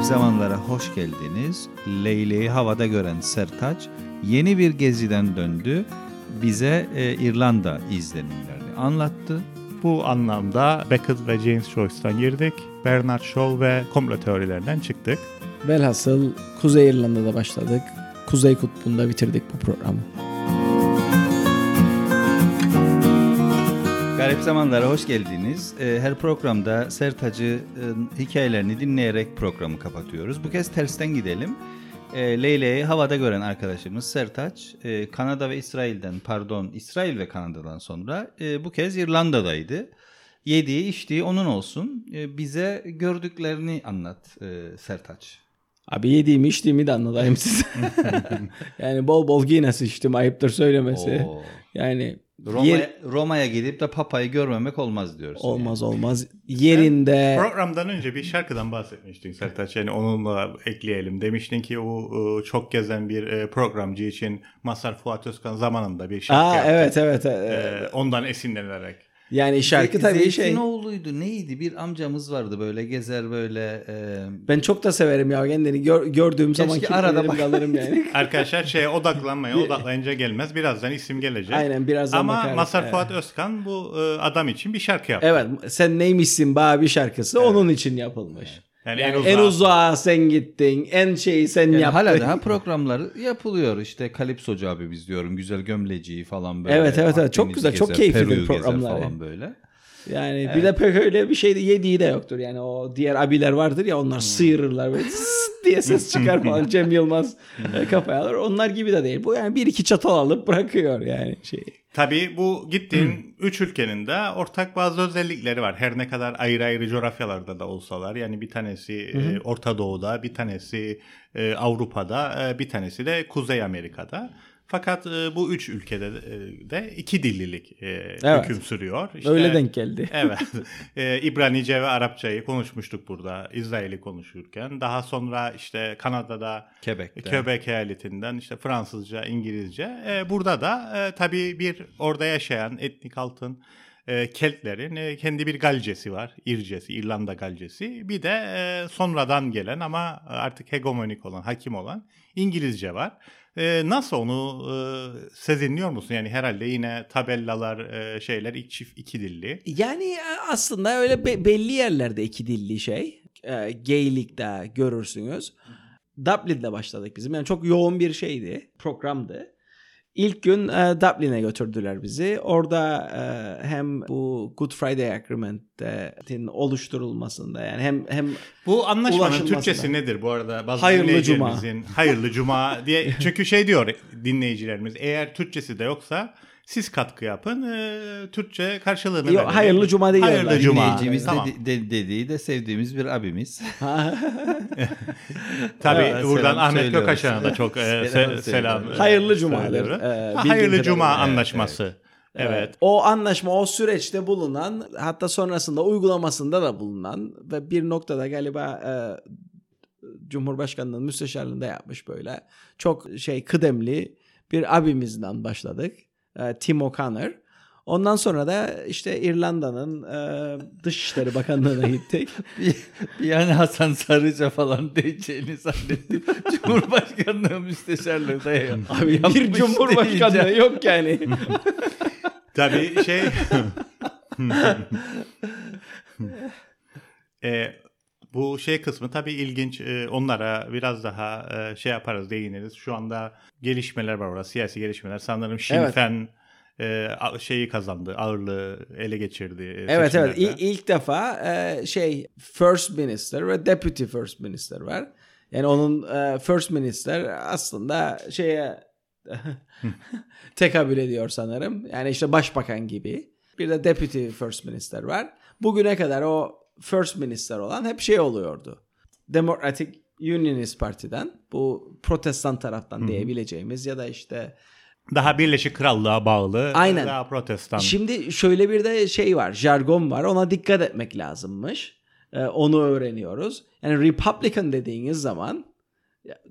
Garip zamanlara hoş geldiniz. Leyleği havada gören Sertaç yeni bir geziden döndü. Bize e, İrlanda izlenimlerini anlattı. Bu anlamda Beckett ve James Joyce'dan girdik. Bernard Shaw ve komplo teorilerinden çıktık. Velhasıl Kuzey İrlanda'da başladık. Kuzey Kutbu'nda bitirdik bu programı. Garip zamanlara hoş geldiniz. E, her programda Sertaç'ın hikayelerini dinleyerek programı kapatıyoruz. Bu kez tersten gidelim. E, Leyle'yi havada gören arkadaşımız Sertaç, e, Kanada ve İsrail'den, pardon İsrail ve Kanada'dan sonra e, bu kez İrlanda'daydı. Yediği, içtiği onun olsun. E, bize gördüklerini anlat e, Sertaç. Abi yediğimi içtiğimi de anlatayım size. yani bol bol Guinness içtim ayıptır söylemesi. Oo. Yani Roma'ya, yer- Roma'ya gidip de papayı görmemek olmaz diyorsun. olmaz olmaz. Yerinde Programdan önce bir şarkıdan bahsetmiştin Sertaç. Yani onunla ekleyelim. Demiştin ki o e, çok gezen bir e, programcı için Masar Fuat Özkan zamanında bir şarkı Aa yaptı. evet evet. E, evet. ondan esinlenerek. Yani şarkı Zeyt- tabii şey. Zeytinoğlu'ydu neydi? Bir amcamız vardı böyle gezer böyle. e, Ben çok da severim ya kendini gör- gördüğüm zaman Keşke arada arada bak- yani. Arkadaşlar şeye odaklanmaya odaklayınca gelmez. Birazdan isim gelecek. Aynen birazdan Ama bakarız. Masar Evet. Fuat Özkan bu e, adam için bir şarkı yaptı. Evet sen neymişsin bana bir şarkısı onun için yapılmış. Yani, Yani en, en uzağa. uzağa sen gittin, en şeyi sen yani yaptın. hala daha programları yapılıyor. İşte Kalipsocu abi biz diyorum. Güzel gömleciği falan böyle. Evet, evet, evet. Çok güzel, çok gezer, keyifli Peru'yu gezer programlar. falan böyle. Yani bir de pek öyle bir şey de yediği de yoktur. Yani o diğer abiler vardır ya onlar sıyırırlar böyle diye ses çıkar falan. Cem Yılmaz e, kafaya alır. Onlar gibi de değil. Bu yani bir iki çatal alıp bırakıyor yani şey. Tabii bu gittiğin üç ülkenin de ortak bazı özellikleri var. Her ne kadar ayrı ayrı coğrafyalarda da olsalar. Yani bir tanesi e, Orta Doğu'da, bir tanesi e, Avrupa'da, e, bir tanesi de Kuzey Amerika'da. Fakat e, bu üç ülkede e, de iki dillilik e, Evet. hüküm sürüyor. İşte- Öyle denk geldi. Evet. E, İbranice ve Arapçayı konuşmuştuk burada İsrail'i konuşurken. Daha sonra işte Kanada'da Quebec'te. Quebec eyaletinden işte Fransızca, İngilizce. E, burada da e, tabii bir orada yaşayan etnik altın e, Keltlerin e, kendi bir Galcesi var. İrcesi, İrlanda Galcesi. Bir de e, sonradan gelen ama artık hegemonik olan, hakim olan İngilizce var. E, nasıl onu e, sezinliyor musun? Yani herhalde yine tabellalar, e, şeyler iki çift iki dilli. Yani e, aslında öyle be- belli yerlerde iki dilli şey. E, Gaelic'te görürsünüz. Dublin'de başladık bizim. Yani çok yoğun bir şeydi, programdı. İlk gün e, Dublin'e götürdüler bizi. Orada e, hem bu Good Friday Agreement'in oluşturulmasında yani hem hem Bu anlaşmanın. Türkçesi nedir bu arada? Bazı Hayırlı dinleyicilerimizin- Hayırlı cuma diye. Çünkü şey diyor dinleyicilerimiz eğer Türkçesi de yoksa siz katkı yapın. e, Türkçe karşılığını Yok, verin. hayırlı cuma diyorlar. Hayırlı cuma. Dinleyicimiz Tamam. dedi- de- dediği de sevdiğimiz bir abimiz. Tabii Evet, buradan Ahmet. Gökaşan'a da çok e, Selam se- selam. e, Hayırlı cumalar. Ee, Ha, bildiğim hayırlı cuma kadarıyla. anlaşması. Evet. O anlaşma o süreçte bulunan hatta sonrasında uygulamasında da bulunan ve bir noktada galiba e, Cumhurbaşkanlığının müsteşarlığında yapmış böyle. Çok şey kıdemli bir abimizden başladık. E, Tim O'Connor. Ondan sonra da işte İrlanda'nın e, Dışişleri Bakanlığı'na gittik. bir, an Hasan Sarıca falan diyeceğini zannettim. Cumhurbaşkanlığı müsteşarlığı da ya- Abi bir cumhurbaşkanlığı diyeceğim. yok yani. Tabii şey e, bu şey kısmı tabii ilginç. E, onlara biraz daha e, şey yaparız, değiniriz. Şu anda gelişmeler var orada, siyasi gelişmeler. Sanırım Sinn Evet. Féin e, şeyi kazandı, ağırlığı ele geçirdi. e, Evet evet seçimlerde. İ- ilk defa e, şey First Minister ve Deputy First Minister var. Yani onun e, First Minister aslında şeye tekabül ediyor sanırım. Yani işte başbakan gibi. Bir de Deputy First Minister var. Bugüne kadar o First Minister olan hep şey oluyordu. Democratic Unionist Parti'den bu protestan taraftan diyebileceğimiz ya da işte Daha Birleşik Krallığa bağlı, Aynen. daha protestan. Şimdi şöyle bir de şey var, jargon var. Ona dikkat etmek lazımmış. Ee, onu öğreniyoruz. Yani Republican dediğiniz zaman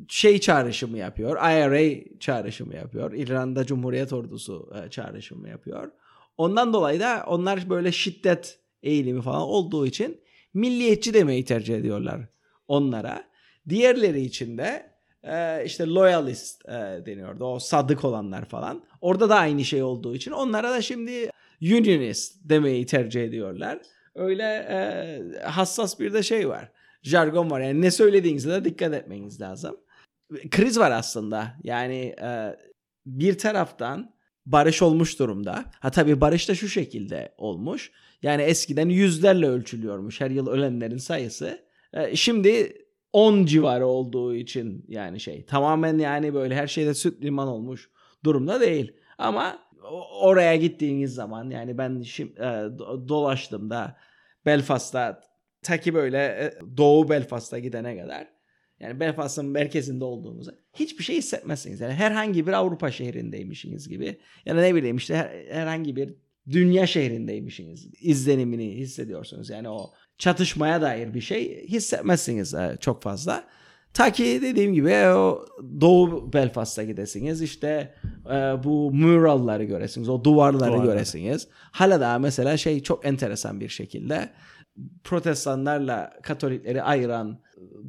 şey çağrışımı yapıyor. IRA çağrışımı yapıyor. İrlanda Cumhuriyet Ordusu e, çağrışımı yapıyor. Ondan dolayı da onlar böyle şiddet eğilimi falan olduğu için milliyetçi demeyi tercih ediyorlar onlara. Diğerleri için de e, işte loyalist e, deniyordu. O sadık olanlar falan. Orada da aynı şey olduğu için onlara da şimdi unionist demeyi tercih ediyorlar. Öyle e, hassas bir de şey var. Jargon var. Yani ne söylediğinize de dikkat etmeniz lazım. Kriz var aslında. Yani e, bir taraftan barış olmuş durumda. Ha tabii barış da şu şekilde olmuş. Yani eskiden yüzlerle ölçülüyormuş her yıl ölenlerin sayısı. E, şimdi 10 civarı olduğu için yani şey tamamen yani böyle her şeyde süt liman olmuş durumda değil. Ama oraya gittiğiniz zaman yani ben şimdi e, dolaştım da Belfast'ta ta ki böyle e, Doğu Belfast'a gidene kadar yani Belfast'ın merkezinde olduğunuzu hiçbir şey hissetmezsiniz. Yani herhangi bir Avrupa şehrindeymişsiniz gibi. Yani ne bileyim işte her, herhangi bir dünya şehrindeymişsiniz. izlenimini hissediyorsunuz. Yani o çatışmaya dair bir şey hissetmezsiniz e, çok fazla. Ta ki dediğim gibi o Doğu Belfast'a gidesiniz işte e, bu muralları göresiniz o duvarları Duvarlar. göresiniz. Hala daha mesela şey çok enteresan bir şekilde protestanlarla katolikleri ayıran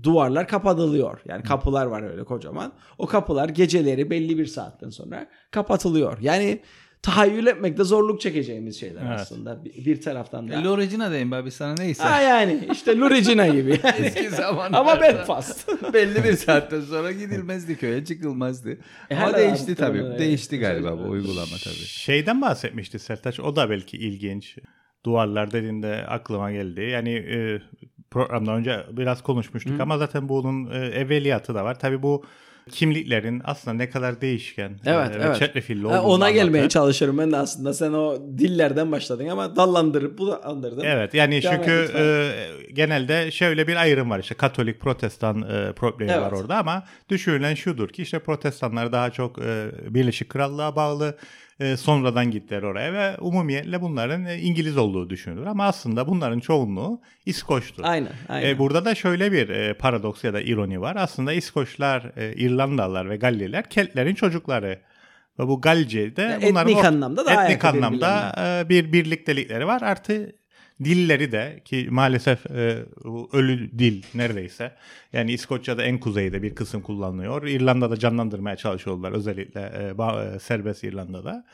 duvarlar kapatılıyor. Yani kapılar var öyle kocaman. O kapılar geceleri belli bir saatten sonra kapatılıyor. Yani tahayyül etmekte zorluk çekeceğimiz şeyler evet. aslında bir, bir taraftan da. E, Lorigina diyeyim abi sana neyse. Ha yani işte Lorigina gibi. Yani. Eski zamanlarda. Ama Belfast. belli bir saatten sonra gidilmezdi köye çıkılmazdı. E, Ama değişti tabii. Değişti galiba bu uygulama tabii. Şeyden bahsetmişti Sertaç o da belki ilginç. Duvarlar dediğinde aklıma geldi. Yani e, programdan önce biraz konuşmuştuk Hı. ama zaten bunun e, evveliyatı da var. Tabii bu kimliklerin aslında ne kadar değişken evet, e, evet. çetrefilli olduğunu Ona anlatır. gelmeye çalışırım ben de aslında. Sen o dillerden başladın ama dallandırıp bu da andırdın. Evet yani Devam çünkü e, genelde şöyle bir ayrım var işte Katolik Protestan e, problemi evet. var orada ama düşünülen şudur ki işte Protestanlar daha çok e, Birleşik Krallığa bağlı e, sonradan gittiler oraya ve umumiyetle bunların e, İngiliz olduğu düşünülür. Ama aslında bunların çoğunluğu İskoç'tur. Aynen. aynen. E, burada da şöyle bir paradoks ya da ironi var. Aslında İskoçlar, İrlandalılar ve Galliler Keltlerin çocukları. Ve bu Galce'de yani bunların etnik anlamda da etnik anlamda bir birliktelikleri var. Artı dilleri de ki maalesef e, ölü dil neredeyse. Yani İskoçya'da en kuzeyde bir kısım kullanılıyor. İrlanda'da canlandırmaya çalışıyorlar özellikle e, e, serbest İrlanda'da.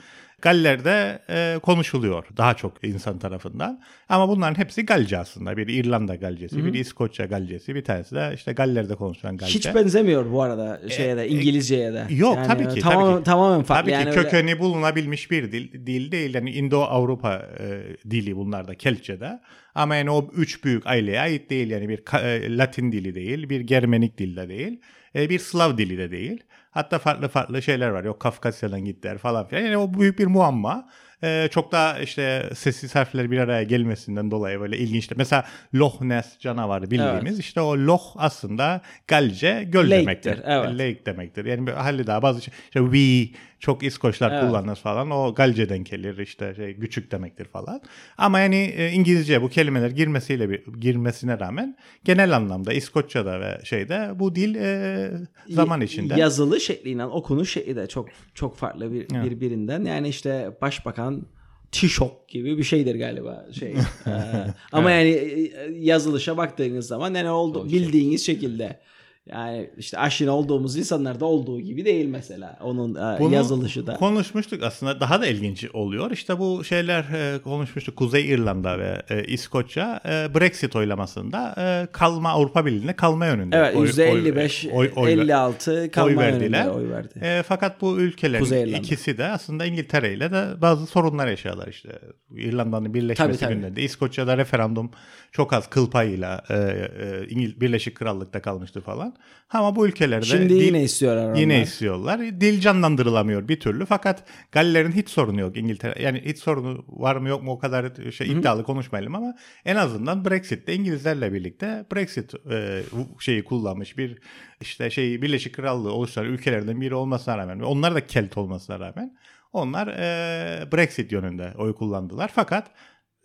Galler'de e, konuşuluyor daha çok insan tarafından. Ama bunların hepsi Galce aslında. Bir İrlanda Galcesi, bir İskoçya Galcesi, bir tanesi de işte Galler'de konuşulan Galce. Hiç benzemiyor bu arada şeye de e, İngilizceye de. Yok yani, tabii ki. Tamamen, tabii ki. tamamen farklı. Tabii yani ki kökeni öyle... bulunabilmiş bir dil, dil değil. Yani İndo-Avrupa e, dili bunlarda Keltçe'de. Ama yani o üç büyük aileye ait değil. Yani bir e, Latin dili değil, bir Germenik dilde değil, e, bir Slav dili de değil. Hatta farklı farklı şeyler var. Yok Kafkasya'dan gittiler falan filan. Yani o büyük bir muamma. Ee, çok daha işte sessiz harfler bir araya gelmesinden dolayı böyle ilginç. Mesela Loch Ness canavarı bildiğimiz evet. işte o Loch aslında Galce göl Lake'tir, demektir. Evet. Lake demektir. Yani halli daha bazı şey, işte we çok İskoçlar evet. kullanır falan. O Galce'den gelir işte şey, küçük demektir falan. Ama yani e, İngilizce bu kelimeler girmesiyle bir, girmesine rağmen genel anlamda İskoçya'da ve şeyde bu dil e, zaman içinde yazılı şekliyle okunuş şekli de çok çok farklı bir, evet. birbirinden. Yani işte başbakan Tişok gibi bir şeydir galiba şey. ee, ama evet. yani e, yazılışa baktığınız zaman yani oldu bildiğiniz şekilde yani işte aşina olduğumuz insanlarda olduğu gibi değil mesela onun e, Bunu yazılışı da. konuşmuştuk aslında daha da ilginç oluyor. İşte bu şeyler e, konuşmuştuk Kuzey İrlanda ve e, İskoçya Brexit oylamasında kalma Avrupa Birliği'ne kalma yönünde. Evet oy, %55 oy, oy, 56 kalma oy verdiler. Oy verdi. E, fakat bu ülkelerin ikisi de aslında İngiltere ile de bazı sorunlar yaşıyorlar işte. İrlanda'nın birleşmesi tabii, gündemde. İskoçya'da referandum çok az kıl payıyla e, e, Birleşik Krallık'ta kalmıştı falan. Ama bu ülkelerde Şimdi dil, yine istiyorlar. Yine onlar. istiyorlar. Dil canlandırılamıyor bir türlü. Fakat Galler'in hiç sorunu yok İngiltere. Yani hiç sorunu var mı yok mu o kadar şey iddialı konuşmayalım ama en azından Brexit'te İngilizlerle birlikte Brexit e, şeyi kullanmış bir işte şey Birleşik Krallığı oluşturan ülkelerden biri olmasına rağmen ve onlar da Kelt olmasına rağmen onlar e, Brexit yönünde oy kullandılar. Fakat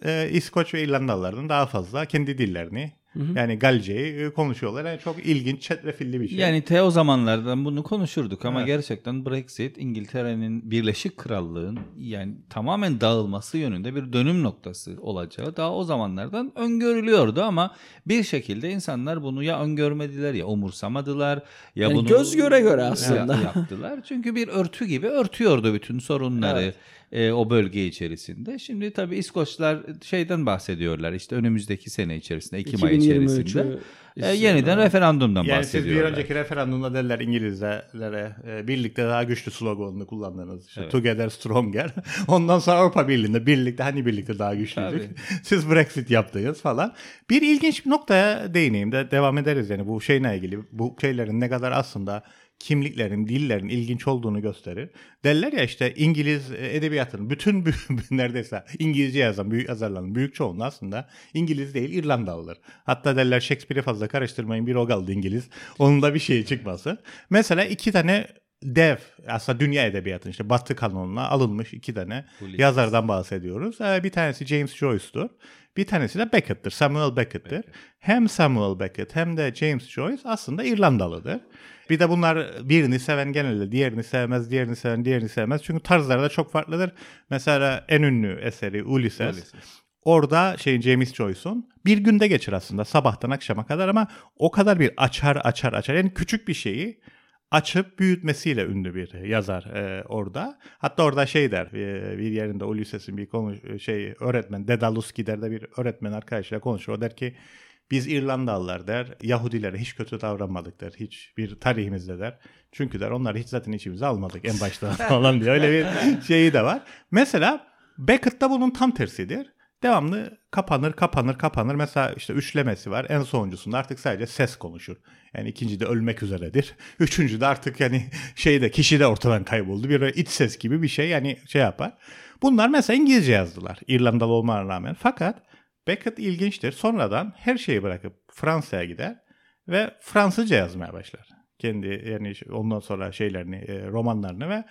e, İskoç ve İrlandalıların daha fazla kendi dillerini Yani Galce'yi e, konuşuyorlar. Yani çok ilginç, çetrefilli bir şey. Yani te o zamanlardan bunu konuşurduk ama Evet. gerçekten Brexit İngiltere'nin Birleşik Krallığın yani tamamen dağılması yönünde bir dönüm noktası olacağı daha o zamanlardan öngörülüyordu ama bir şekilde insanlar bunu ya öngörmediler ya umursamadılar ya Yani bunu göz göre göre aslında. Ya- yaptılar. Çünkü bir örtü gibi örtüyordu bütün sorunları Evet. E, o bölge içerisinde. Şimdi tabii İskoçlar şeyden bahsediyorlar işte önümüzdeki sene içerisinde Ekim ayı 2023'ü içerisinde e, yeniden referandumdan Yani siz bir bahsediyorlar. önceki referandumda derler İngilizlere e, birlikte daha güçlü sloganını kullandınız. İşte Evet. Together Stronger. Ondan sonra Avrupa Birliği'nde birlikte hani birlikte daha güçlüydük. Siz Brexit yaptınız falan. Bir ilginç bir noktaya değineyim de devam ederiz yani bu şeyle ilgili. Bu şeylerin ne kadar aslında kimliklerin, dillerin ilginç olduğunu gösterir. Derler ya işte İngiliz e, edebiyatının bütün neredeyse İngilizce yazan büyük yazarların büyük çoğunluğu aslında İngiliz değil İrlandalıdır. Hatta derler Shakespeare'i fazla karıştırmayın bir o kaldı İngiliz. Onun da bir şey çıkması. Mesela iki tane dev aslında dünya edebiyatının işte Batı kanonuna alınmış iki tane Ulysses. yazardan bahsediyoruz. Ee, Bir tanesi James Joyce'dur. Bir tanesi de Beckett'tir. Samuel Beckett'tir. Hem Samuel Beckett hem de James Joyce aslında İrlandalıdır. Bir de bunlar birini seven genelde diğerini sevmez, diğerini seven diğerini sevmez. Çünkü tarzları da çok farklıdır. Mesela en ünlü eseri Ulysses. Ulysses. Orada şeyin James Joyce'un bir günde geçir aslında sabahtan akşama kadar ama o kadar bir açar açar açar. Yani küçük bir şeyi açıp büyütmesiyle ünlü bir yazar e, orada. Hatta orada şey der e, bir yerinde Ulysses'in bir konu şey öğretmen Dedalus gider de bir öğretmen arkadaşıyla konuşuyor. O der ki biz İrlandalılar der Yahudilere hiç kötü davranmadık der. Hiç bir tarihimizde der. Çünkü der onları hiç zaten içimize almadık en başta falan diye öyle bir şeyi de var. Mesela Beckett da bunun tam tersidir. Devamlı kapanır, kapanır, kapanır. Mesela işte üçlemesi var. En sonuncusunda artık sadece ses konuşur. Yani ikinci de ölmek üzeredir. Üçüncü de artık yani şeyde kişi de ortadan kayboldu. Bir iç ses gibi bir şey yani şey yapar. Bunlar mesela İngilizce yazdılar. İrlandalı olmana rağmen. Fakat Beckett ilginçtir. Sonradan her şeyi bırakıp Fransa'ya gider ve Fransızca yazmaya başlar. Kendi yani ondan sonra şeylerini, e, romanlarını ve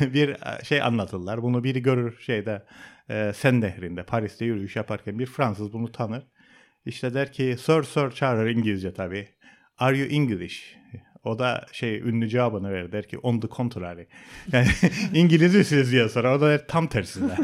bir e, şey anlatırlar. Bunu biri görür şeyde e, Sen nehrinde Paris'te yürüyüş yaparken bir Fransız bunu tanır. İşte der ki Sir Sir çağırır İngilizce tabii. Are you English? O da şey ünlü cevabını verir der ki on the contrary. Yani İngiliz misiniz diye sorar. O da der tam tersine.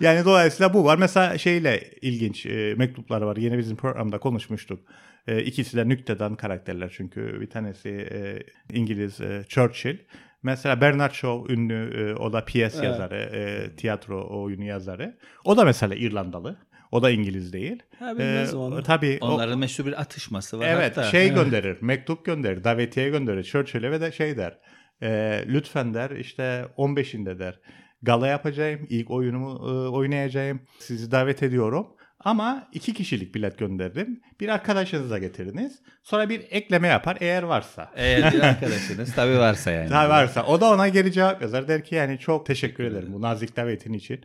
yani dolayısıyla bu var. Mesela şeyle ilginç e, mektuplar var. Yine bizim programda konuşmuştuk. E, ikisi de nüktedan karakterler çünkü bir tanesi e, İngiliz e, Churchill. Mesela Bernard Shaw ünlü e, o da piyes Evet. yazarı, e, tiyatro oyunu yazarı. O da mesela İrlandalı. O da İngiliz değil. Ha, bilmezdim onu. Tabii. o- Onların meşhur bir atışması var Evet hatta. şey gönderir mektup gönderir davetiye gönderir Churchill'e ve de şey der e, lütfen der işte 15'inde der gala yapacağım ilk oyunumu e, oynayacağım sizi davet ediyorum ama iki kişilik bilet gönderdim bir arkadaşınızı da getiriniz sonra bir ekleme yapar eğer varsa Eğer bir arkadaşınız tabii varsa yani. daha varsa o da ona geri cevap yazar der ki yani çok teşekkür ederim bu nazik davetin için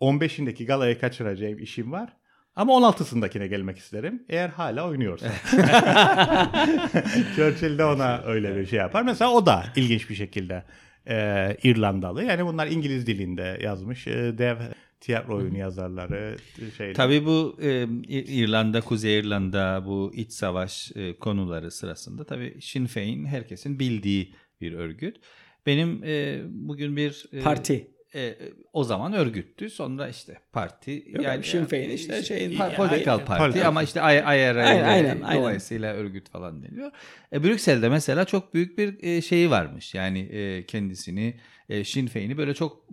15'indeki galayı kaçıracağım işim var ama 16'sındakine gelmek isterim. Eğer hala oynuyorsa. Churchill de ona öyle bir şey yapar. Mesela o da ilginç bir şekilde e, İrlandalı. Yani bunlar İngiliz dilinde yazmış. E, dev tiyatro oyunu yazarları. Şey, Tabii bu e, İrlanda, Kuzey İrlanda bu iç savaş e, konuları sırasında tabii Sinn Féin herkesin bildiği bir örgüt. Benim e, bugün bir e, Parti. e, o zaman örgüttü. Sonra işte parti Yok, Sinn Féin işte şeyin- pa- political Ya, parti politik. ama işte IRA Aynen, aynen, aynen. dolayısıyla örgüt falan deniyor. E, Brüksel'de mesela çok büyük bir e, şeyi varmış. Yani e, kendisini e, Sinn Féin'i böyle çok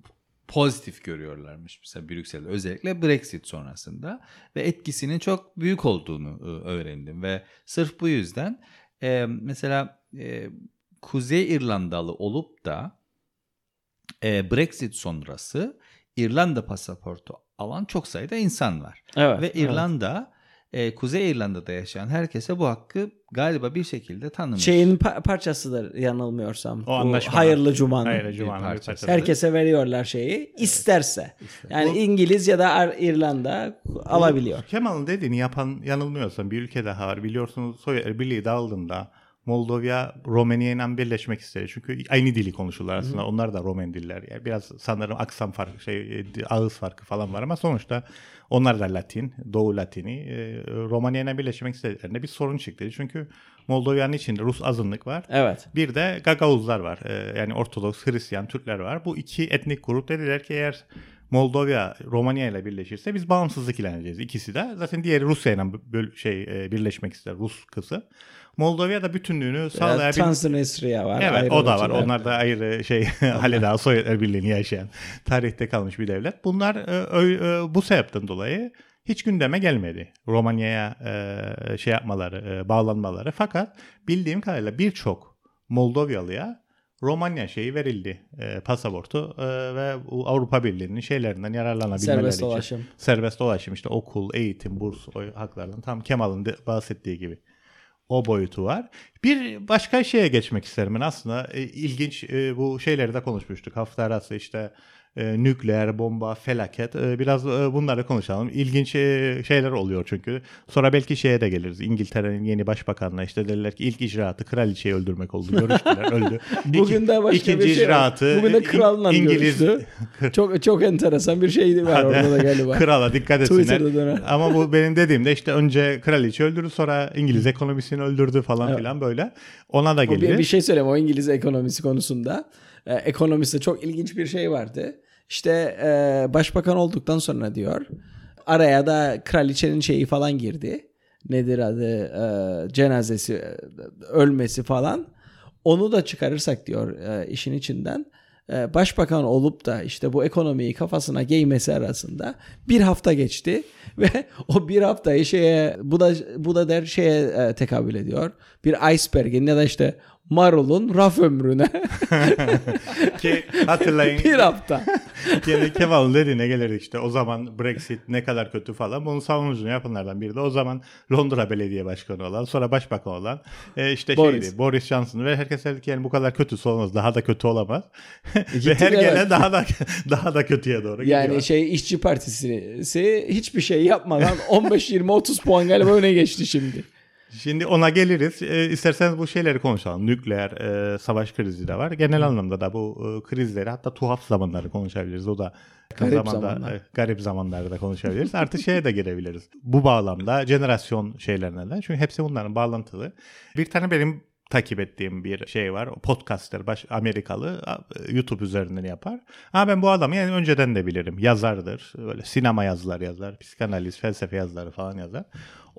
pozitif görüyorlarmış mesela Brüksel'de özellikle Brexit sonrasında ve etkisinin çok büyük olduğunu e, öğrendim ve sırf bu yüzden e, mesela e, Kuzey İrlandalı olup da e, Brexit sonrası İrlanda pasaportu alan çok sayıda insan var. Evet. Ve İrlanda, e, Kuzey İrlanda'da yaşayan herkese bu hakkı galiba bir şekilde tanımış. Şeyin pa- parçasıdır yanılmıyorsam. O anlaşma. Hayırlı Cuma'nın. Hayır, Cuma'nın bir parçası. Herkese veriyorlar şeyi. isterse. Yani Bu- İngiliz ya da İrlanda alabiliyor. Kemal'ın dediğini yapan yanılmıyorsam bir ülke daha var. Biliyorsunuz Sovyetler Birliği dağıldığında Moldova Romanya ile birleşmek istedi. Çünkü aynı dili konuşurlar aslında. Onlar da Romen diller. Yani biraz sanırım aksan farkı, şey ağız farkı falan var ama sonuçta onlar da Latin, Doğu Latini. E, Romanya ile birleşmek istediklerinde bir sorun çıktı. Çünkü Moldova'nın içinde Rus azınlık var. Evet. Bir de Gagavuzlar var. E, yani Ortodoks Hristiyan Türkler var. Bu iki etnik grup dediler ki eğer Moldova Romanya ile birleşirse biz bağımsızlık ilan edeceğiz. İkisi de zaten diğeri Rusya ile şey e, birleşmek ister Rus kızı. Moldova da bütünlüğünü sağlayabilmek. Transnistria var. Evet o da var. Onlar da ayrı şey Haledağ Sovyetler Birliği'ni yaşayan tarihte kalmış bir devlet. Bunlar e, e, bu sebepten dolayı hiç gündeme gelmedi. Romanya'ya e, şey yapmaları, bağlanmaları. Fakat bildiğim kadarıyla birçok Moldovyalıya Romanya şeyi verildi. E, pasaportu e, ve Avrupa Birliği'nin şeylerinden yararlanabilmeleri Serbest için. dolaşım. Serbest dolaşım işte okul, eğitim, burs o haklardan tam Kemal'ın bahsettiği gibi o boyutu var. Bir başka şeye geçmek isterim ben aslında e, ilginç e, bu şeyleri de konuşmuştuk hafta arası işte e, nükleer bomba felaket E, biraz e, bunları konuşalım. İlginç e, şeyler oluyor çünkü. Sonra belki şeye de geliriz. İngiltere'nin yeni başbakanına işte dediler ki ilk icraatı kraliçeyi öldürmek oldu. Görüştüler öldü. Bugün de başka ikinci bir şey var. icraatı Bugün de kralla İngiliz görüştü. çok çok enteresan bir şeydi var orada da galiba. Krala dikkat etsinler. Ama bu benim dediğimde işte önce kraliçe öldürdü sonra İngiliz ekonomisini öldürdü falan Evet. filan böyle. Ona da O bir, geliriz. bir şey söyleyeyim o İngiliz ekonomisi konusunda. Ee, ekonomiste çok ilginç bir şey vardı. İşte e, başbakan olduktan sonra diyor araya da kraliçenin şeyi falan girdi. Nedir adı e, cenazesi e, ölmesi falan. Onu da çıkarırsak diyor e, işin içinden. e, Başbakan olup da işte bu ekonomiyi kafasına giymesi arasında bir hafta geçti ve o bir haftayı şeye bu da bu da der şeye e, tekabül ediyor. Bir iceberg'in ya da işte marulun raf ömrüne Ki hatırlayın. bir hafta. Gene Kemal'ın dediğine gelirdik işte o zaman Brexit ne kadar kötü falan. Bunun savunucunu yapanlardan biri de o zaman Londra Belediye Başkanı olan sonra Başbakan olan e, işte Boris. şeydi Boris Johnson ve herkes dedi ki yani bu kadar kötüsü olmaz daha da kötü olamaz. ve her evet. gene daha da daha da kötüye doğru Yani gidiyor. şey işçi partisi hiçbir şey yapmadan 15 20 30 puan galiba öne geçti şimdi. Şimdi ona geliriz. E, isterseniz bu şeyleri konuşalım. Nükleer e, savaş krizi de var. Genel anlamda da bu e, krizleri hatta tuhaf zamanları konuşabiliriz. O da Garip zamanda zamanlar. e, garip zamanlarda konuşabiliriz. Artık şeye de girebiliriz. Bu bağlamda jenerasyon şeylerine de. Çünkü hepsi bunların bağlantılı. Bir tane benim takip ettiğim bir şey var. Podcaster baş Amerikalı YouTube üzerinden yapar. Ama ben bu adamı yani önceden de bilirim. Yazardır. Böyle sinema yazıları yazar. Psikanaliz, felsefe yazıları falan yazar.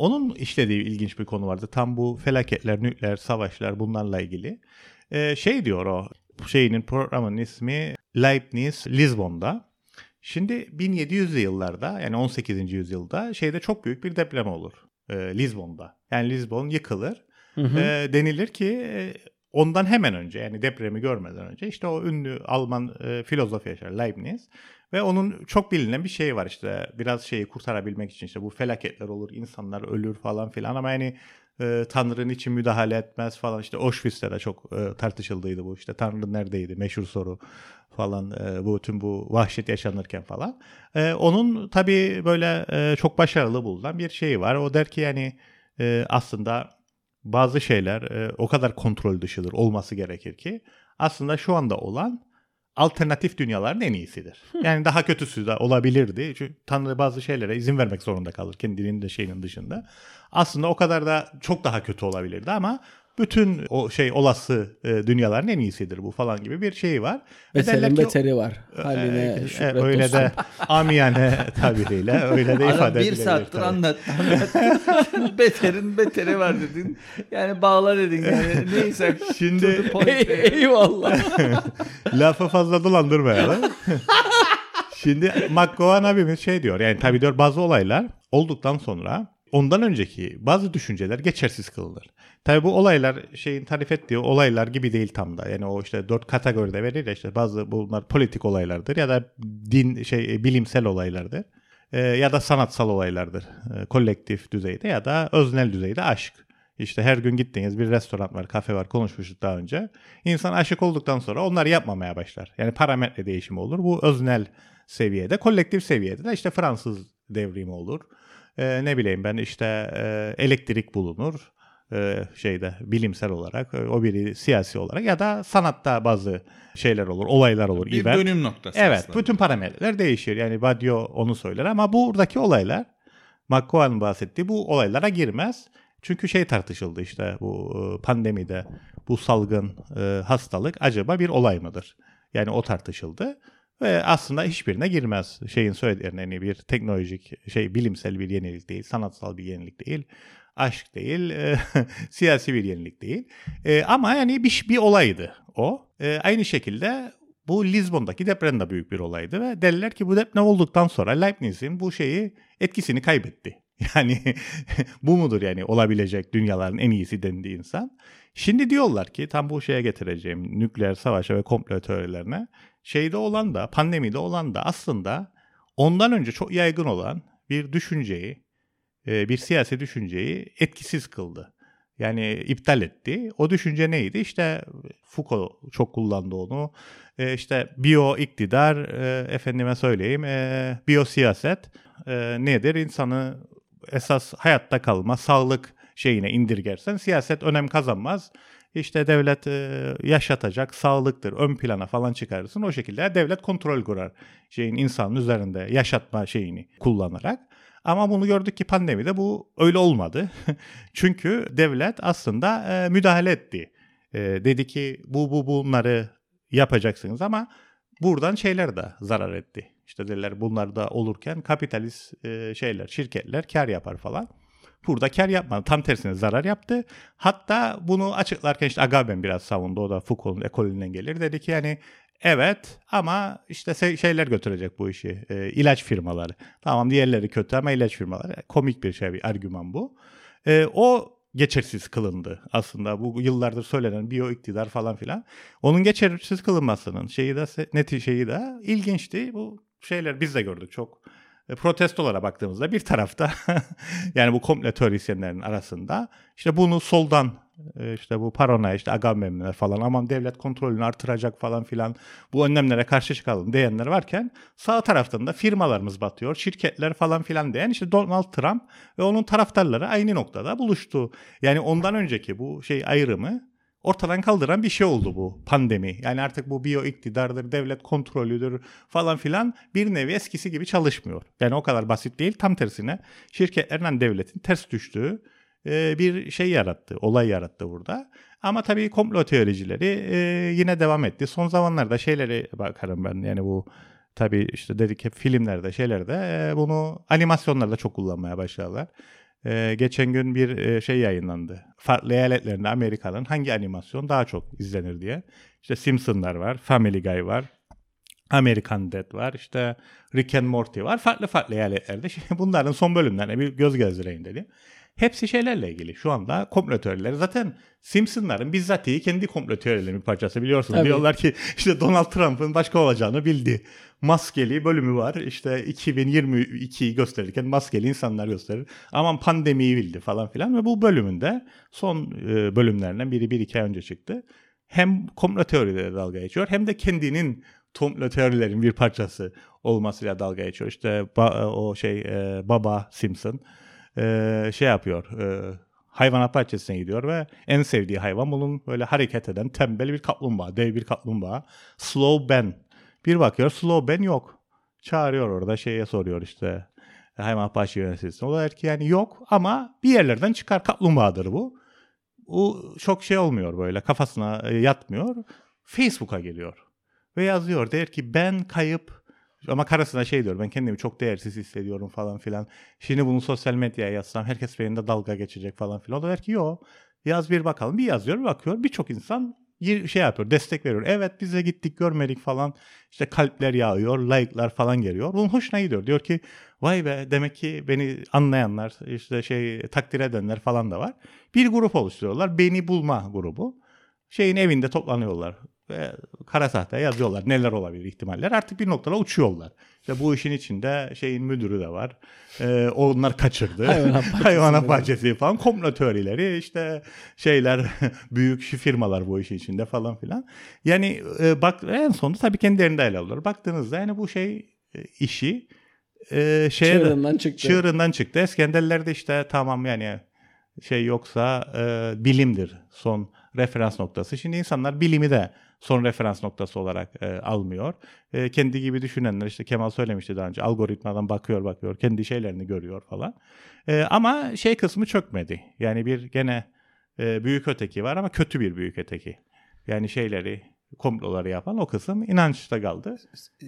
Onun işlediği ilginç bir konu vardı. Tam bu felaketler, nükleer savaşlar bunlarla ilgili. Ee, şey diyor o şeyinin programın ismi Leibniz Lisbon'da. Şimdi 1700'lü yıllarda yani 18. yüzyılda şeyde çok büyük bir deprem olur. e, Lisbon'da. Yani Lisbon yıkılır. E, denilir ki e, ondan hemen önce yani depremi görmeden önce işte o ünlü Alman e, filozof yaşar Leibniz ve onun çok bilinen bir şeyi var işte biraz şeyi kurtarabilmek için işte bu felaketler olur insanlar ölür falan filan ama yani e, Tanrı'nın için müdahale etmez falan işte Auschwitz'te de çok e, tartışıldıydı bu işte Tanrı neredeydi meşhur soru falan e, bu tüm bu vahşet yaşanırken falan. E, onun tabii böyle e, çok başarılı bulunan bir şeyi var. O der ki yani e, aslında bazı şeyler e, o kadar kontrol dışıdır olması gerekir ki aslında şu anda olan alternatif dünyaların en iyisidir. Yani daha kötüsü de olabilirdi. Çünkü Tanrı bazı şeylere izin vermek zorunda kalır kendinin de şeyinin dışında. Aslında o kadar da çok daha kötü olabilirdi ama bütün o şey olası e, dünyaların en iyisidir bu falan gibi bir şey var. Derler Beterin beteri var. Haline e, e, öyle dostum. de amiyane tabiriyle öyle de ifade bir edilebilir. saattir tabii. anlat. anlat. Beterin beteri var dedin. Yani bağla dedin yani. Neyse. Şimdi-. Eyvallah. Lafı fazla dolandırmayalım. Şimdi McGowan abimiz şey diyor yani tabii diyor bazı olaylar olduktan sonra ondan önceki bazı düşünceler geçersiz kılınır. Tabii bu olaylar şeyin tarif ettiği olaylar gibi değil tam da. Yani o işte dört kategoride verir ya işte bazı bunlar politik olaylardır ya da din şey e, bilimsel olaylardır. E, ya da sanatsal olaylardır. E, kolektif düzeyde ya da öznel düzeyde aşk. İşte her gün gittiğiniz bir restoran var, kafe var konuşmuştuk daha önce. İnsan aşık olduktan sonra onları yapmamaya başlar. Yani parametre değişimi olur. Bu öznel seviyede, kolektif seviyede de işte Fransız devrimi olur. Ee, ne bileyim ben işte e, elektrik bulunur. e, şeyde bilimsel olarak, e, o biri siyasi olarak ya da sanatta bazı şeyler olur, olaylar olur. Bir event. dönüm noktası Evet, aslında. bütün parametreler değişir. Yani Badiou onu söyler ama buradaki olaylar McCoy'un bahsettiği bu olaylara girmez. Çünkü şey tartışıldı işte bu e, pandemide bu salgın e, hastalık acaba bir olay mıdır? Yani o tartışıldı ve aslında hiçbirine girmez. Şeyin söylediğine yani bir teknolojik şey bilimsel bir yenilik değil, sanatsal bir yenilik değil, aşk değil, e, siyasi bir yenilik değil. E, ama yani bir, bir olaydı o. E, aynı şekilde bu Lizbon'daki deprem de büyük bir olaydı ve derler ki bu deprem olduktan sonra Leibniz'in bu şeyi etkisini kaybetti. Yani bu mudur yani olabilecek dünyaların en iyisi dendiği insan. Şimdi diyorlar ki tam bu şeye getireceğim nükleer savaşa ve komplo teorilerine şeyde olan da pandemide olan da aslında ondan önce çok yaygın olan bir düşünceyi e, bir siyasi düşünceyi etkisiz kıldı. Yani iptal etti. O düşünce neydi? İşte Foucault çok kullandı onu. E, işte biyo iktidar, e, efendime söyleyeyim, e, biyo siyaset e, nedir? İnsanı esas hayatta kalma, sağlık şeyine indirgersen siyaset önem kazanmaz. İşte devlet e, yaşatacak, sağlıktır, ön plana falan çıkarırsın. O şekilde devlet kontrol kurar şeyin insanın üzerinde yaşatma şeyini kullanarak. Ama bunu gördük ki pandemide bu öyle olmadı. Çünkü devlet aslında e, müdahale etti. E, dedi ki bu bu bunları yapacaksınız ama buradan şeyler de zarar etti. İşte dediler bunlar da olurken kapitalist şeyler, şirketler kar yapar falan. Burada kar yapmadı. Tam tersine zarar yaptı. Hatta bunu açıklarken işte Agamben biraz savundu. O da Foucault'un ekolünden gelir. Dedi ki yani evet ama işte şeyler götürecek bu işi. E, ilaç firmaları. Tamam diğerleri kötü ama ilaç firmaları. Komik bir şey bir argüman bu. E, o geçersiz kılındı aslında. Bu yıllardır söylenen biyo iktidar falan filan. Onun geçersiz kılınmasının şeyi de neti şeyi de ilginçti. Bu şeyler biz de gördük çok protestolara baktığımızda bir tarafta yani bu komple teorisyenlerin arasında işte bunu soldan e, işte bu paranoya işte Agamemnonlar falan aman devlet kontrolünü artıracak falan filan bu önlemlere karşı çıkalım diyenler varken sağ taraftan da firmalarımız batıyor şirketler falan filan diyen işte Donald Trump ve onun taraftarları aynı noktada buluştu. Yani ondan önceki bu şey ayrımı ortadan kaldıran bir şey oldu bu pandemi. Yani artık bu biyo iktidardır, devlet kontrolüdür falan filan bir nevi eskisi gibi çalışmıyor. Yani o kadar basit değil. Tam tersine şirketlerle devletin ters düştüğü e, bir şey yarattı, olay yarattı burada. Ama tabii komplo teoricileri e, yine devam etti. Son zamanlarda şeylere bakarım ben yani bu tabii işte dedik hep filmlerde şeylerde e, bunu animasyonlarda çok kullanmaya başladılar. Ee, geçen gün bir e, şey yayınlandı. Farklı eyaletlerinde Amerika'nın hangi animasyon daha çok izlenir diye. İşte Simpsonlar var, Family Guy var, American Dad var, işte Rick and Morty var. Farklı farklı eyaletlerde. Şimdi bunların son bölümlerine bir göz gezdireyim dedim. Hepsi şeylerle ilgili. Şu anda komplo teorileri. Zaten Simpsonların bizzatihi kendi komplo teorilerinin bir parçası biliyorsunuz. Tabii. Diyorlar ki işte Donald Trump'ın başka olacağını bildi. Maskeli bölümü var. İşte 2022'yi gösterirken maskeli insanlar gösterir. Aman pandemiyi bildi falan filan. Ve bu bölümünde son e, bölümlerinden biri bir iki ay önce çıktı. Hem komplo teorileri dalga geçiyor hem de kendinin komplo teorilerin bir parçası olmasıyla dalga geçiyor. İşte ba- o şey e, baba Simpson e, şey yapıyor. E, hayvanat bahçesine gidiyor ve en sevdiği hayvan bunun böyle hareket eden tembel bir kaplumbağa, dev bir kaplumbağa. Slow Ben. Bir bakıyor Slow Ben yok. Çağırıyor orada şeye soruyor işte hayvanat bahçe yöneticisine. O da der ki yani yok ama bir yerlerden çıkar kaplumbağadır bu. Bu çok şey olmuyor böyle kafasına e, yatmıyor. Facebook'a geliyor ve yazıyor der ki ben kayıp ama karısına şey diyor ben kendimi çok değersiz hissediyorum falan filan. Şimdi bunu sosyal medyaya yazsam herkes benimle dalga geçecek falan filan. O da der ki yok yaz bir bakalım. Bir yazıyor bir bakıyor birçok insan şey yapıyor destek veriyor. Evet bize gittik görmedik falan. İşte kalpler yağıyor like'lar falan geliyor. Bunun hoşuna gidiyor. Diyor ki vay be demek ki beni anlayanlar işte şey takdir edenler falan da var. Bir grup oluşturuyorlar. Beni bulma grubu. Şeyin evinde toplanıyorlar ve kara tahtaya yazıyorlar neler olabilir ihtimaller. Artık bir noktada uçuyorlar. İşte bu işin içinde şeyin müdürü de var. Ee, onlar kaçırdı. Hayvanat bahçesi Hayvanat müdürü. bahçesi falan. Komplo teorileri işte şeyler büyük firmalar bu işin içinde falan filan. Yani e, bak en sonunda tabii kendilerinde ele alıyorlar. Baktığınızda yani bu şey e, işi e, şeye de- Çığırından çıktı. çığırından çıktı. Eskenderler de işte tamam yani şey yoksa e, bilimdir son referans noktası. Şimdi insanlar bilimi de son referans noktası olarak e, almıyor. E, kendi gibi düşünenler işte Kemal söylemişti daha önce algoritmadan bakıyor bakıyor kendi şeylerini görüyor falan. E, ama şey kısmı çökmedi. Yani bir gene e, büyük öteki var ama kötü bir büyük öteki. Yani şeyleri komploları yapan o kısım inançta kaldı.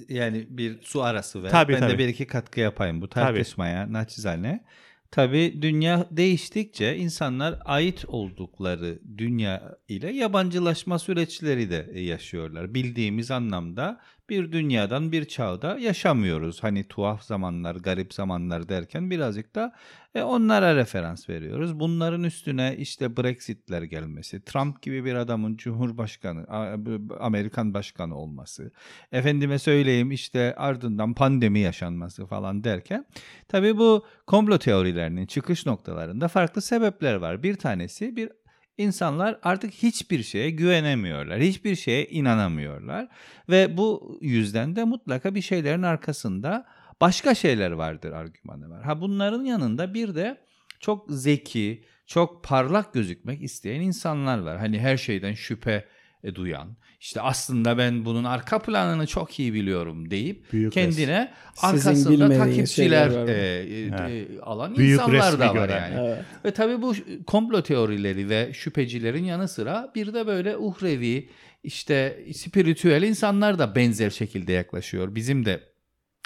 Yani bir su arası ver. Tabii, ben de tabii. bir iki katkı yapayım bu Tabii. tartışmaya naçizane. Tabii dünya değiştikçe insanlar ait oldukları dünya ile yabancılaşma süreçleri de yaşıyorlar. Bildiğimiz anlamda bir dünyadan bir çağda yaşamıyoruz. Hani tuhaf zamanlar, garip zamanlar derken birazcık da e, onlara referans veriyoruz. Bunların üstüne işte Brexit'ler gelmesi, Trump gibi bir adamın Cumhurbaşkanı, Amerikan başkanı olması, efendime söyleyeyim işte ardından pandemi yaşanması falan derken tabii bu komplo teorilerinin çıkış noktalarında farklı sebepler var. Bir tanesi bir insanlar artık hiçbir şeye güvenemiyorlar. Hiçbir şeye inanamıyorlar ve bu yüzden de mutlaka bir şeylerin arkasında başka şeyler vardır argümanı var. Ha bunların yanında bir de çok zeki, çok parlak gözükmek isteyen insanlar var. Hani her şeyden şüphe e, duyan, işte aslında ben bunun arka planını çok iyi biliyorum deyip Büyük kendine Sizin arkasında takipçiler e, e, e, alan Büyük insanlar da var gören. yani. Evet. Ve tabii bu komplo teorileri ve şüphecilerin yanı sıra bir de böyle uhrevi, işte spiritüel insanlar da benzer şekilde yaklaşıyor. Bizim de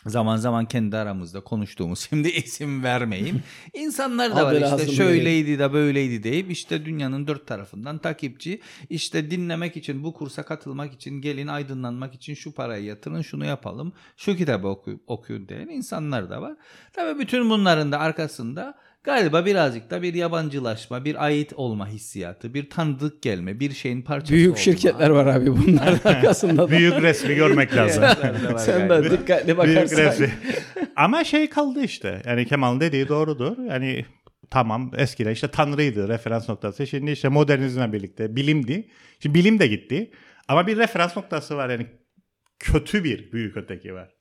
zaman zaman kendi aramızda konuştuğumuz şimdi isim vermeyeyim. İnsanlar da var işte şöyleydi de böyleydi deyip işte dünyanın dört tarafından takipçi işte dinlemek için bu kursa katılmak için gelin aydınlanmak için şu parayı yatırın şunu yapalım şu kitabı oku, okuyun diyen insanlar da var. Tabii bütün bunların da arkasında galiba birazcık da bir yabancılaşma, bir ait olma hissiyatı, bir tanıdık gelme, bir şeyin parçası Büyük olma. şirketler var abi bunların arkasında da. Büyük resmi görmek lazım. Sen de dikkatli Büyük bakarsan. resmi. Ama şey kaldı işte. Yani Kemal'in dediği doğrudur. Yani tamam eskiden işte tanrıydı referans noktası. Şimdi işte modernizmle birlikte bilimdi. Şimdi bilim de gitti. Ama bir referans noktası var yani kötü bir büyük öteki var.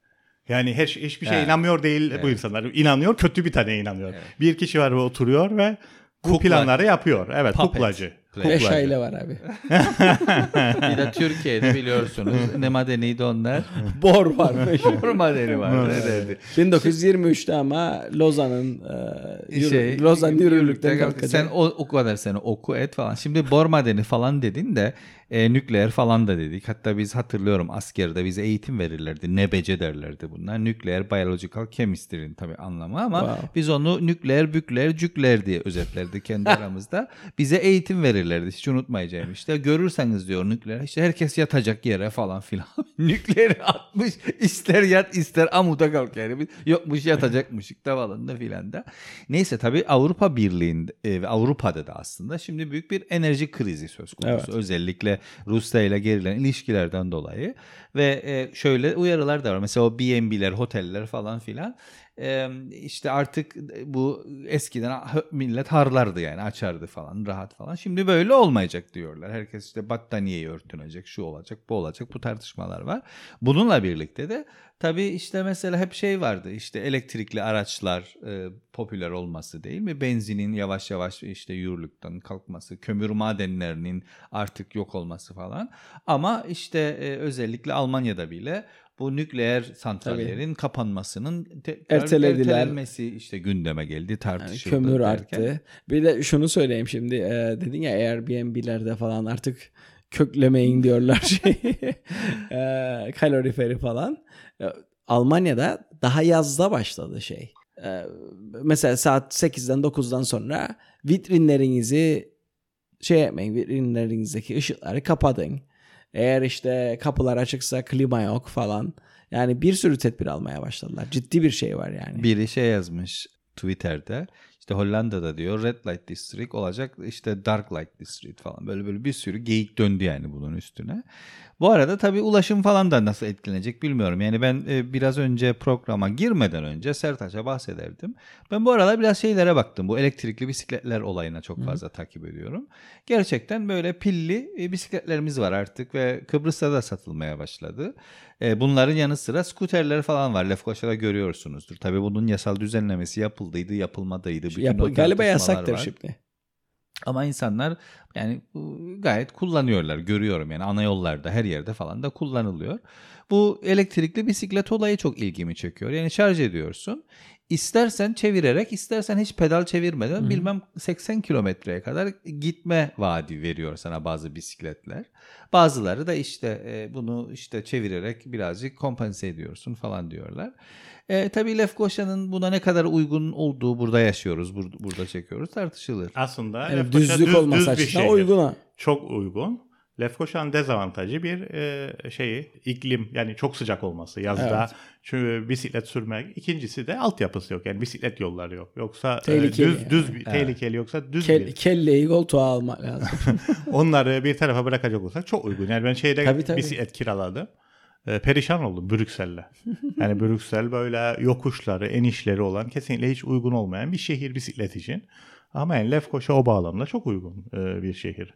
Yani her şey- hiçbir şeye Evet. inanmıyor değil bu Evet. insanlar. İnanıyor, kötü bir tane inanıyor. Evet. Bir kişi var ve oturuyor ve bu Kukla. planları yapıyor. Evet, Puppet. kuklacı. Beş aile var abi. Bir de Türkiye'de biliyorsunuz ne madeniydi onlar? Bor var. Bor madeni var. Ne derdi? 1923'te ama Lozan'ın e, yürü- Şey, Lozan yürürlükten Sen kalkacak. o, o kadar sene oku et falan. Şimdi bor madeni falan dedin de e, nükleer falan da dedik. Hatta biz hatırlıyorum askerde bize eğitim verirlerdi. Nebece derlerdi bunlar. Nükleer biological chemistry'nin tabii anlamı ama Wow. biz onu nükleer, bükleer, cükler diye özetlerdik kendi aramızda. Bize eğitim verirlerdi. Hiç unutmayacağım işte. Görürseniz diyor nükleer işte herkes yatacak yere falan filan. Nükleeri atmış ister yat ister amuda kalk yani. Yokmuş yatacakmışık da falan da filan da. Neyse tabii Avrupa Birliği'nde ve Avrupa'da da aslında şimdi büyük bir enerji krizi söz konusu. Evet. Özellikle Rusya ile gerilen ilişkilerden dolayı ve e, şöyle uyarılar da var. Mesela o B&B'ler, oteller falan filan işte artık bu eskiden millet harlardı yani açardı falan rahat falan. Şimdi böyle olmayacak diyorlar. Herkes işte battaniyeyi örtünecek, şu olacak, bu olacak. Bu tartışmalar var. Bununla birlikte de tabii işte mesela hep şey vardı. işte elektrikli araçlar e, popüler olması değil mi? Benzinin yavaş yavaş işte yürürlükten kalkması, kömür madenlerinin artık yok olması falan. Ama işte e, özellikle Almanya'da bile bu nükleer santrallerin kapanmasının tekrar Ertelediler. ertelenmesi işte gündeme geldi Yani tartışıldı. kömür derken. arttı. Bir de şunu söyleyeyim şimdi. e, dedin ya Airbnb'lerde falan artık köklemeyin diyorlar şey. e, kaloriferi falan. E, Almanya'da daha yazda başladı şey. E, mesela saat 8'den 9'dan sonra vitrinlerinizi şey yapmayın vitrinlerinizdeki ışıkları kapatın. Eğer işte kapılar açıksa klima yok falan. Yani bir sürü tedbir almaya başladılar. Ciddi bir şey var yani. Biri şey yazmış Twitter'da. İşte Hollanda'da diyor Red Light District olacak işte Dark Light District falan. Böyle böyle bir sürü geyik döndü yani bunun üstüne. Bu arada tabii ulaşım falan da nasıl etkilenecek bilmiyorum. Yani ben e, biraz önce programa girmeden önce Sertaç'a bahsederdim. Ben bu aralar biraz şeylere baktım. Bu elektrikli bisikletler olayına çok fazla takip ediyorum. Gerçekten böyle pilli e, bisikletlerimiz var artık ve Kıbrıs'ta da satılmaya başladı. E, bunların yanı sıra skuterler falan var. Lefkoşa'da görüyorsunuzdur. Tabii bunun yasal düzenlemesi yapıldıydı, yapılmadıydı. Bütün Yap- galiba yasaktır var. şimdi. Ama insanlar yani gayet kullanıyorlar. Görüyorum yani ana yollarda her yerde falan da kullanılıyor. Bu elektrikli bisiklet olayı çok ilgimi çekiyor. Yani şarj ediyorsun. İstersen çevirerek, istersen hiç pedal çevirmeden bilmem 80 kilometreye kadar gitme vaadi veriyor sana bazı bisikletler. Bazıları da işte e, bunu işte çevirerek birazcık kompanse ediyorsun falan diyorlar. E, tabii Lefkoşa'nın buna ne kadar uygun olduğu burada yaşıyoruz, bur- burada çekiyoruz tartışılır. Aslında Yani Lefkoşa düzlük düz- olması düz bir açısından şehir. uygun ha. Çok uygun. Lefkoşa'nın dezavantajı bir e, şeyi iklim yani çok sıcak olması yazda Evet. çünkü bisiklet sürmek. İkincisi de altyapısı yok yani bisiklet yolları yok. Yoksa e, Tehlikeli düz yani. düz bir tehlikeli yoksa düz Kel, bir. kelleyi koltuğa almak lazım. Onları bir tarafa bırakacak olsak çok uygun. Yani ben şeyde Tabii, tabii. bisiklet kiraladım. E, perişan oldum Brüksel'le. Yani Brüksel böyle yokuşları, enişleri olan kesinlikle hiç uygun olmayan bir şehir bisiklet için. Ama yani Lefkoşa o bağlamda çok uygun e, bir şehir.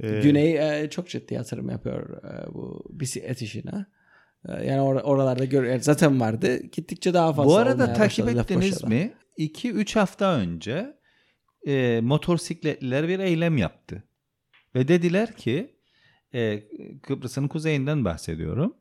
E, Güney e, çok ciddi yatırım yapıyor e, bu bisiklet işine. E, yani or- oralarda gör yani zaten vardı. Gittikçe daha fazla Bu arada takip başladı ettiniz mi? 2-3 hafta önce e, motosikletliler bir eylem yaptı. Ve dediler ki e, Kıbrıs'ın kuzeyinden bahsediyorum.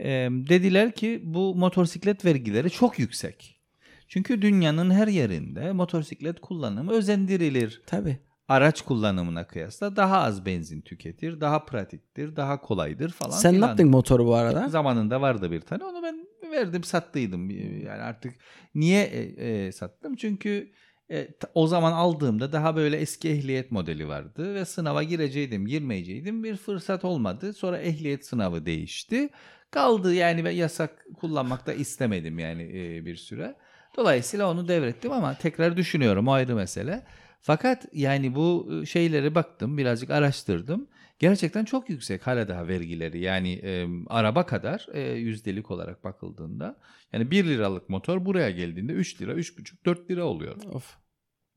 E, dediler ki bu motosiklet vergileri çok yüksek. Çünkü dünyanın her yerinde motosiklet kullanımı özendirilir. Tabii. Araç kullanımına kıyasla daha az benzin tüketir, daha pratiktir, daha kolaydır falan Sen ne yaptın motoru bu arada? Zamanında vardı bir tane. Onu ben verdim sattıydım. Yani artık niye e, e, sattım? Çünkü e, o zaman aldığımda daha böyle eski ehliyet modeli vardı ve sınava gireceydim, girmeyeceydim. Bir fırsat olmadı. Sonra ehliyet sınavı değişti. Kaldı yani ve yasak kullanmak da istemedim yani e, bir süre. Dolayısıyla onu devrettim ama tekrar düşünüyorum o ayrı mesele. Fakat yani bu şeylere baktım, birazcık araştırdım. Gerçekten çok yüksek hala daha vergileri. Yani e, araba kadar e, yüzdelik olarak bakıldığında. Yani 1 liralık motor buraya geldiğinde 3 lira, 3,5, 4 lira oluyor. Of.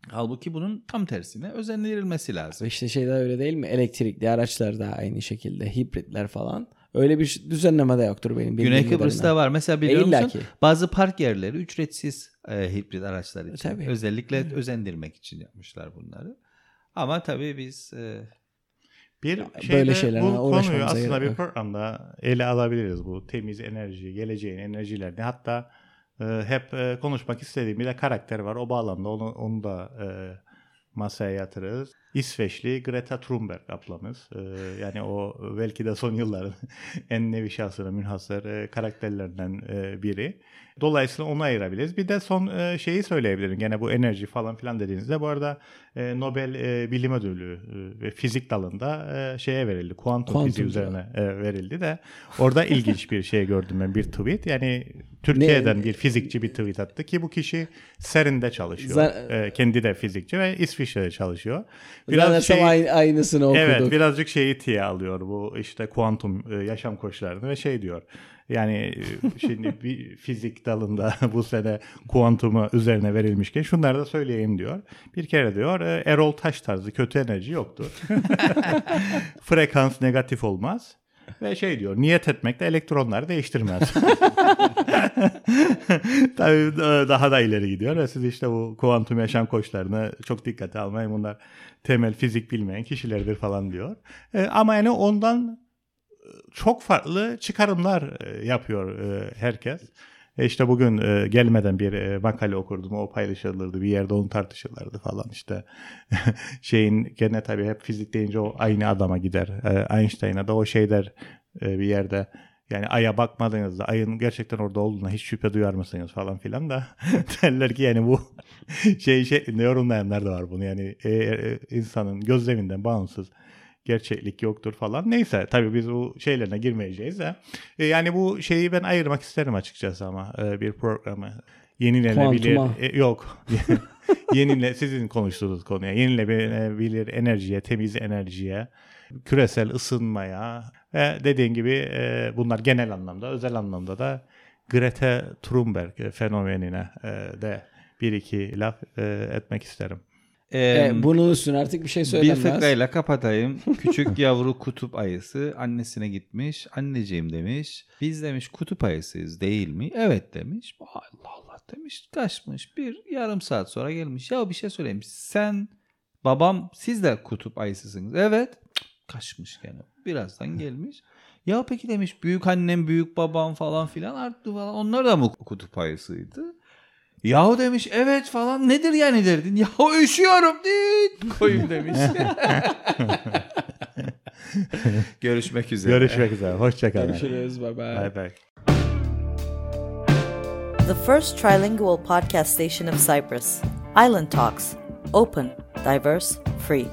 Halbuki bunun tam tersine özendirilmesi lazım. İşte şeyde öyle değil mi? Elektrikli araçlar da aynı şekilde. Hibritler falan. Öyle bir düzenleme de yoktur benim bildiğim Güney. Kıbrıs'ta var. Mesela biliyor E, musun? ki. Bazı park yerleri ücretsiz e, hibrit araçlar için. tabii. Özellikle özendirmek için yapmışlar bunları. Ama tabii biz e, Bir Böyle şeyde şeylerle bu konuyu aslında bir programda ele alabiliriz bu temiz enerji, geleceğin enerjilerini. Hatta e, hep e, konuşmak istediğim bir de karakter var. O bağlamda onu, onu da e, masaya yatırırız. İsveçli Greta Thunberg ablamız. E, yani o belki de son yılların en nevi şahsına münhasır e, karakterlerinden e, biri. Dolayısıyla onu ayırabiliriz. Bir de son e, şeyi söyleyebilirim. Gene bu enerji falan filan dediğinizde bu arada e, Nobel e, Bilim Ödülü ve fizik dalında e, şeye verildi. Kuantum, Kuantum fiziği üzerine e, verildi de orada ilginç bir şey gördüm ben bir tweet. Yani Türkiye'den Ne? bir fizikçi bir tweet attı ki bu kişi CERN'de çalışıyor. E, kendi de fizikçi ve İsviçre'de çalışıyor. Biraz şey- aynı, aynısını okuduk. Evet birazcık şeyi tiye alıyor bu işte kuantum e, yaşam koşullarını ve şey diyor. Yani e, şimdi bir fizik dalında bu sene kuantumu üzerine verilmişken şunları da söyleyeyim diyor. Bir kere diyor e, Erol Taş tarzı kötü enerji yoktur. Frekans negatif olmaz. Ve şey diyor niyet etmek de elektronları değiştirmez. Tabii e, daha da ileri gidiyor ve siz işte bu kuantum yaşam koçlarını çok dikkate almayın. Bunlar temel fizik bilmeyen kişilerdir falan diyor. E, ama yani ondan çok farklı çıkarımlar e, yapıyor e, herkes. E işte bugün gelmeden bir makale okurdum. O paylaşılırdı. Bir yerde onu tartışırlardı falan işte. Şeyin gene tabii hep fizik deyince o aynı adama gider. Einstein'a da o şey der bir yerde. Yani aya bakmadığınızda ayın gerçekten orada olduğuna hiç şüphe duyar mısınız falan filan da derler ki yani bu şey şeklinde yorumlayanlar da var bunu yani e, e, insanın gözleminden bağımsız gerçeklik yoktur falan. Neyse tabii biz bu şeylerine girmeyeceğiz de. E, yani bu şeyi ben ayırmak isterim açıkçası ama e, bir programı. Yenilenebilir. Kuantuma. e, yok. Yenile sizin konuştuğunuz konuya. Yenilenebilir enerjiye, temiz enerjiye, küresel ısınmaya ve dediğin gibi e, bunlar genel anlamda, özel anlamda da Greta Thunberg fenomenine e, de bir iki laf e, etmek isterim. E, E, bunun üstüne artık bir şey bir söylenmez. fıkrayla kapatayım. Küçük yavru kutup ayısı annesine gitmiş. Anneciğim demiş. Biz demiş kutup ayısıyız değil mi? Evet demiş. Allah Allah demiş. Kaçmış. Bir yarım saat sonra gelmiş. Ya bir şey söyleyeyim. Sen Babam siz de kutup ayısısınız. Evet. Kaçmış gene. Birazdan gelmiş. Ya peki demiş büyük annem, büyük babam falan filan arttı falan. Onlar da mı kutup ayısıydı? Yahu demiş evet falan nedir yani derdin? Yahu üşüyorum değil koyayım demiş. Görüşmek üzere. Görüşmek üzere. Hoşçakalın. Görüşürüz. Bye bye. Bye bye. The first trilingual podcast station of Cyprus. Island Talks. Open, diverse, free.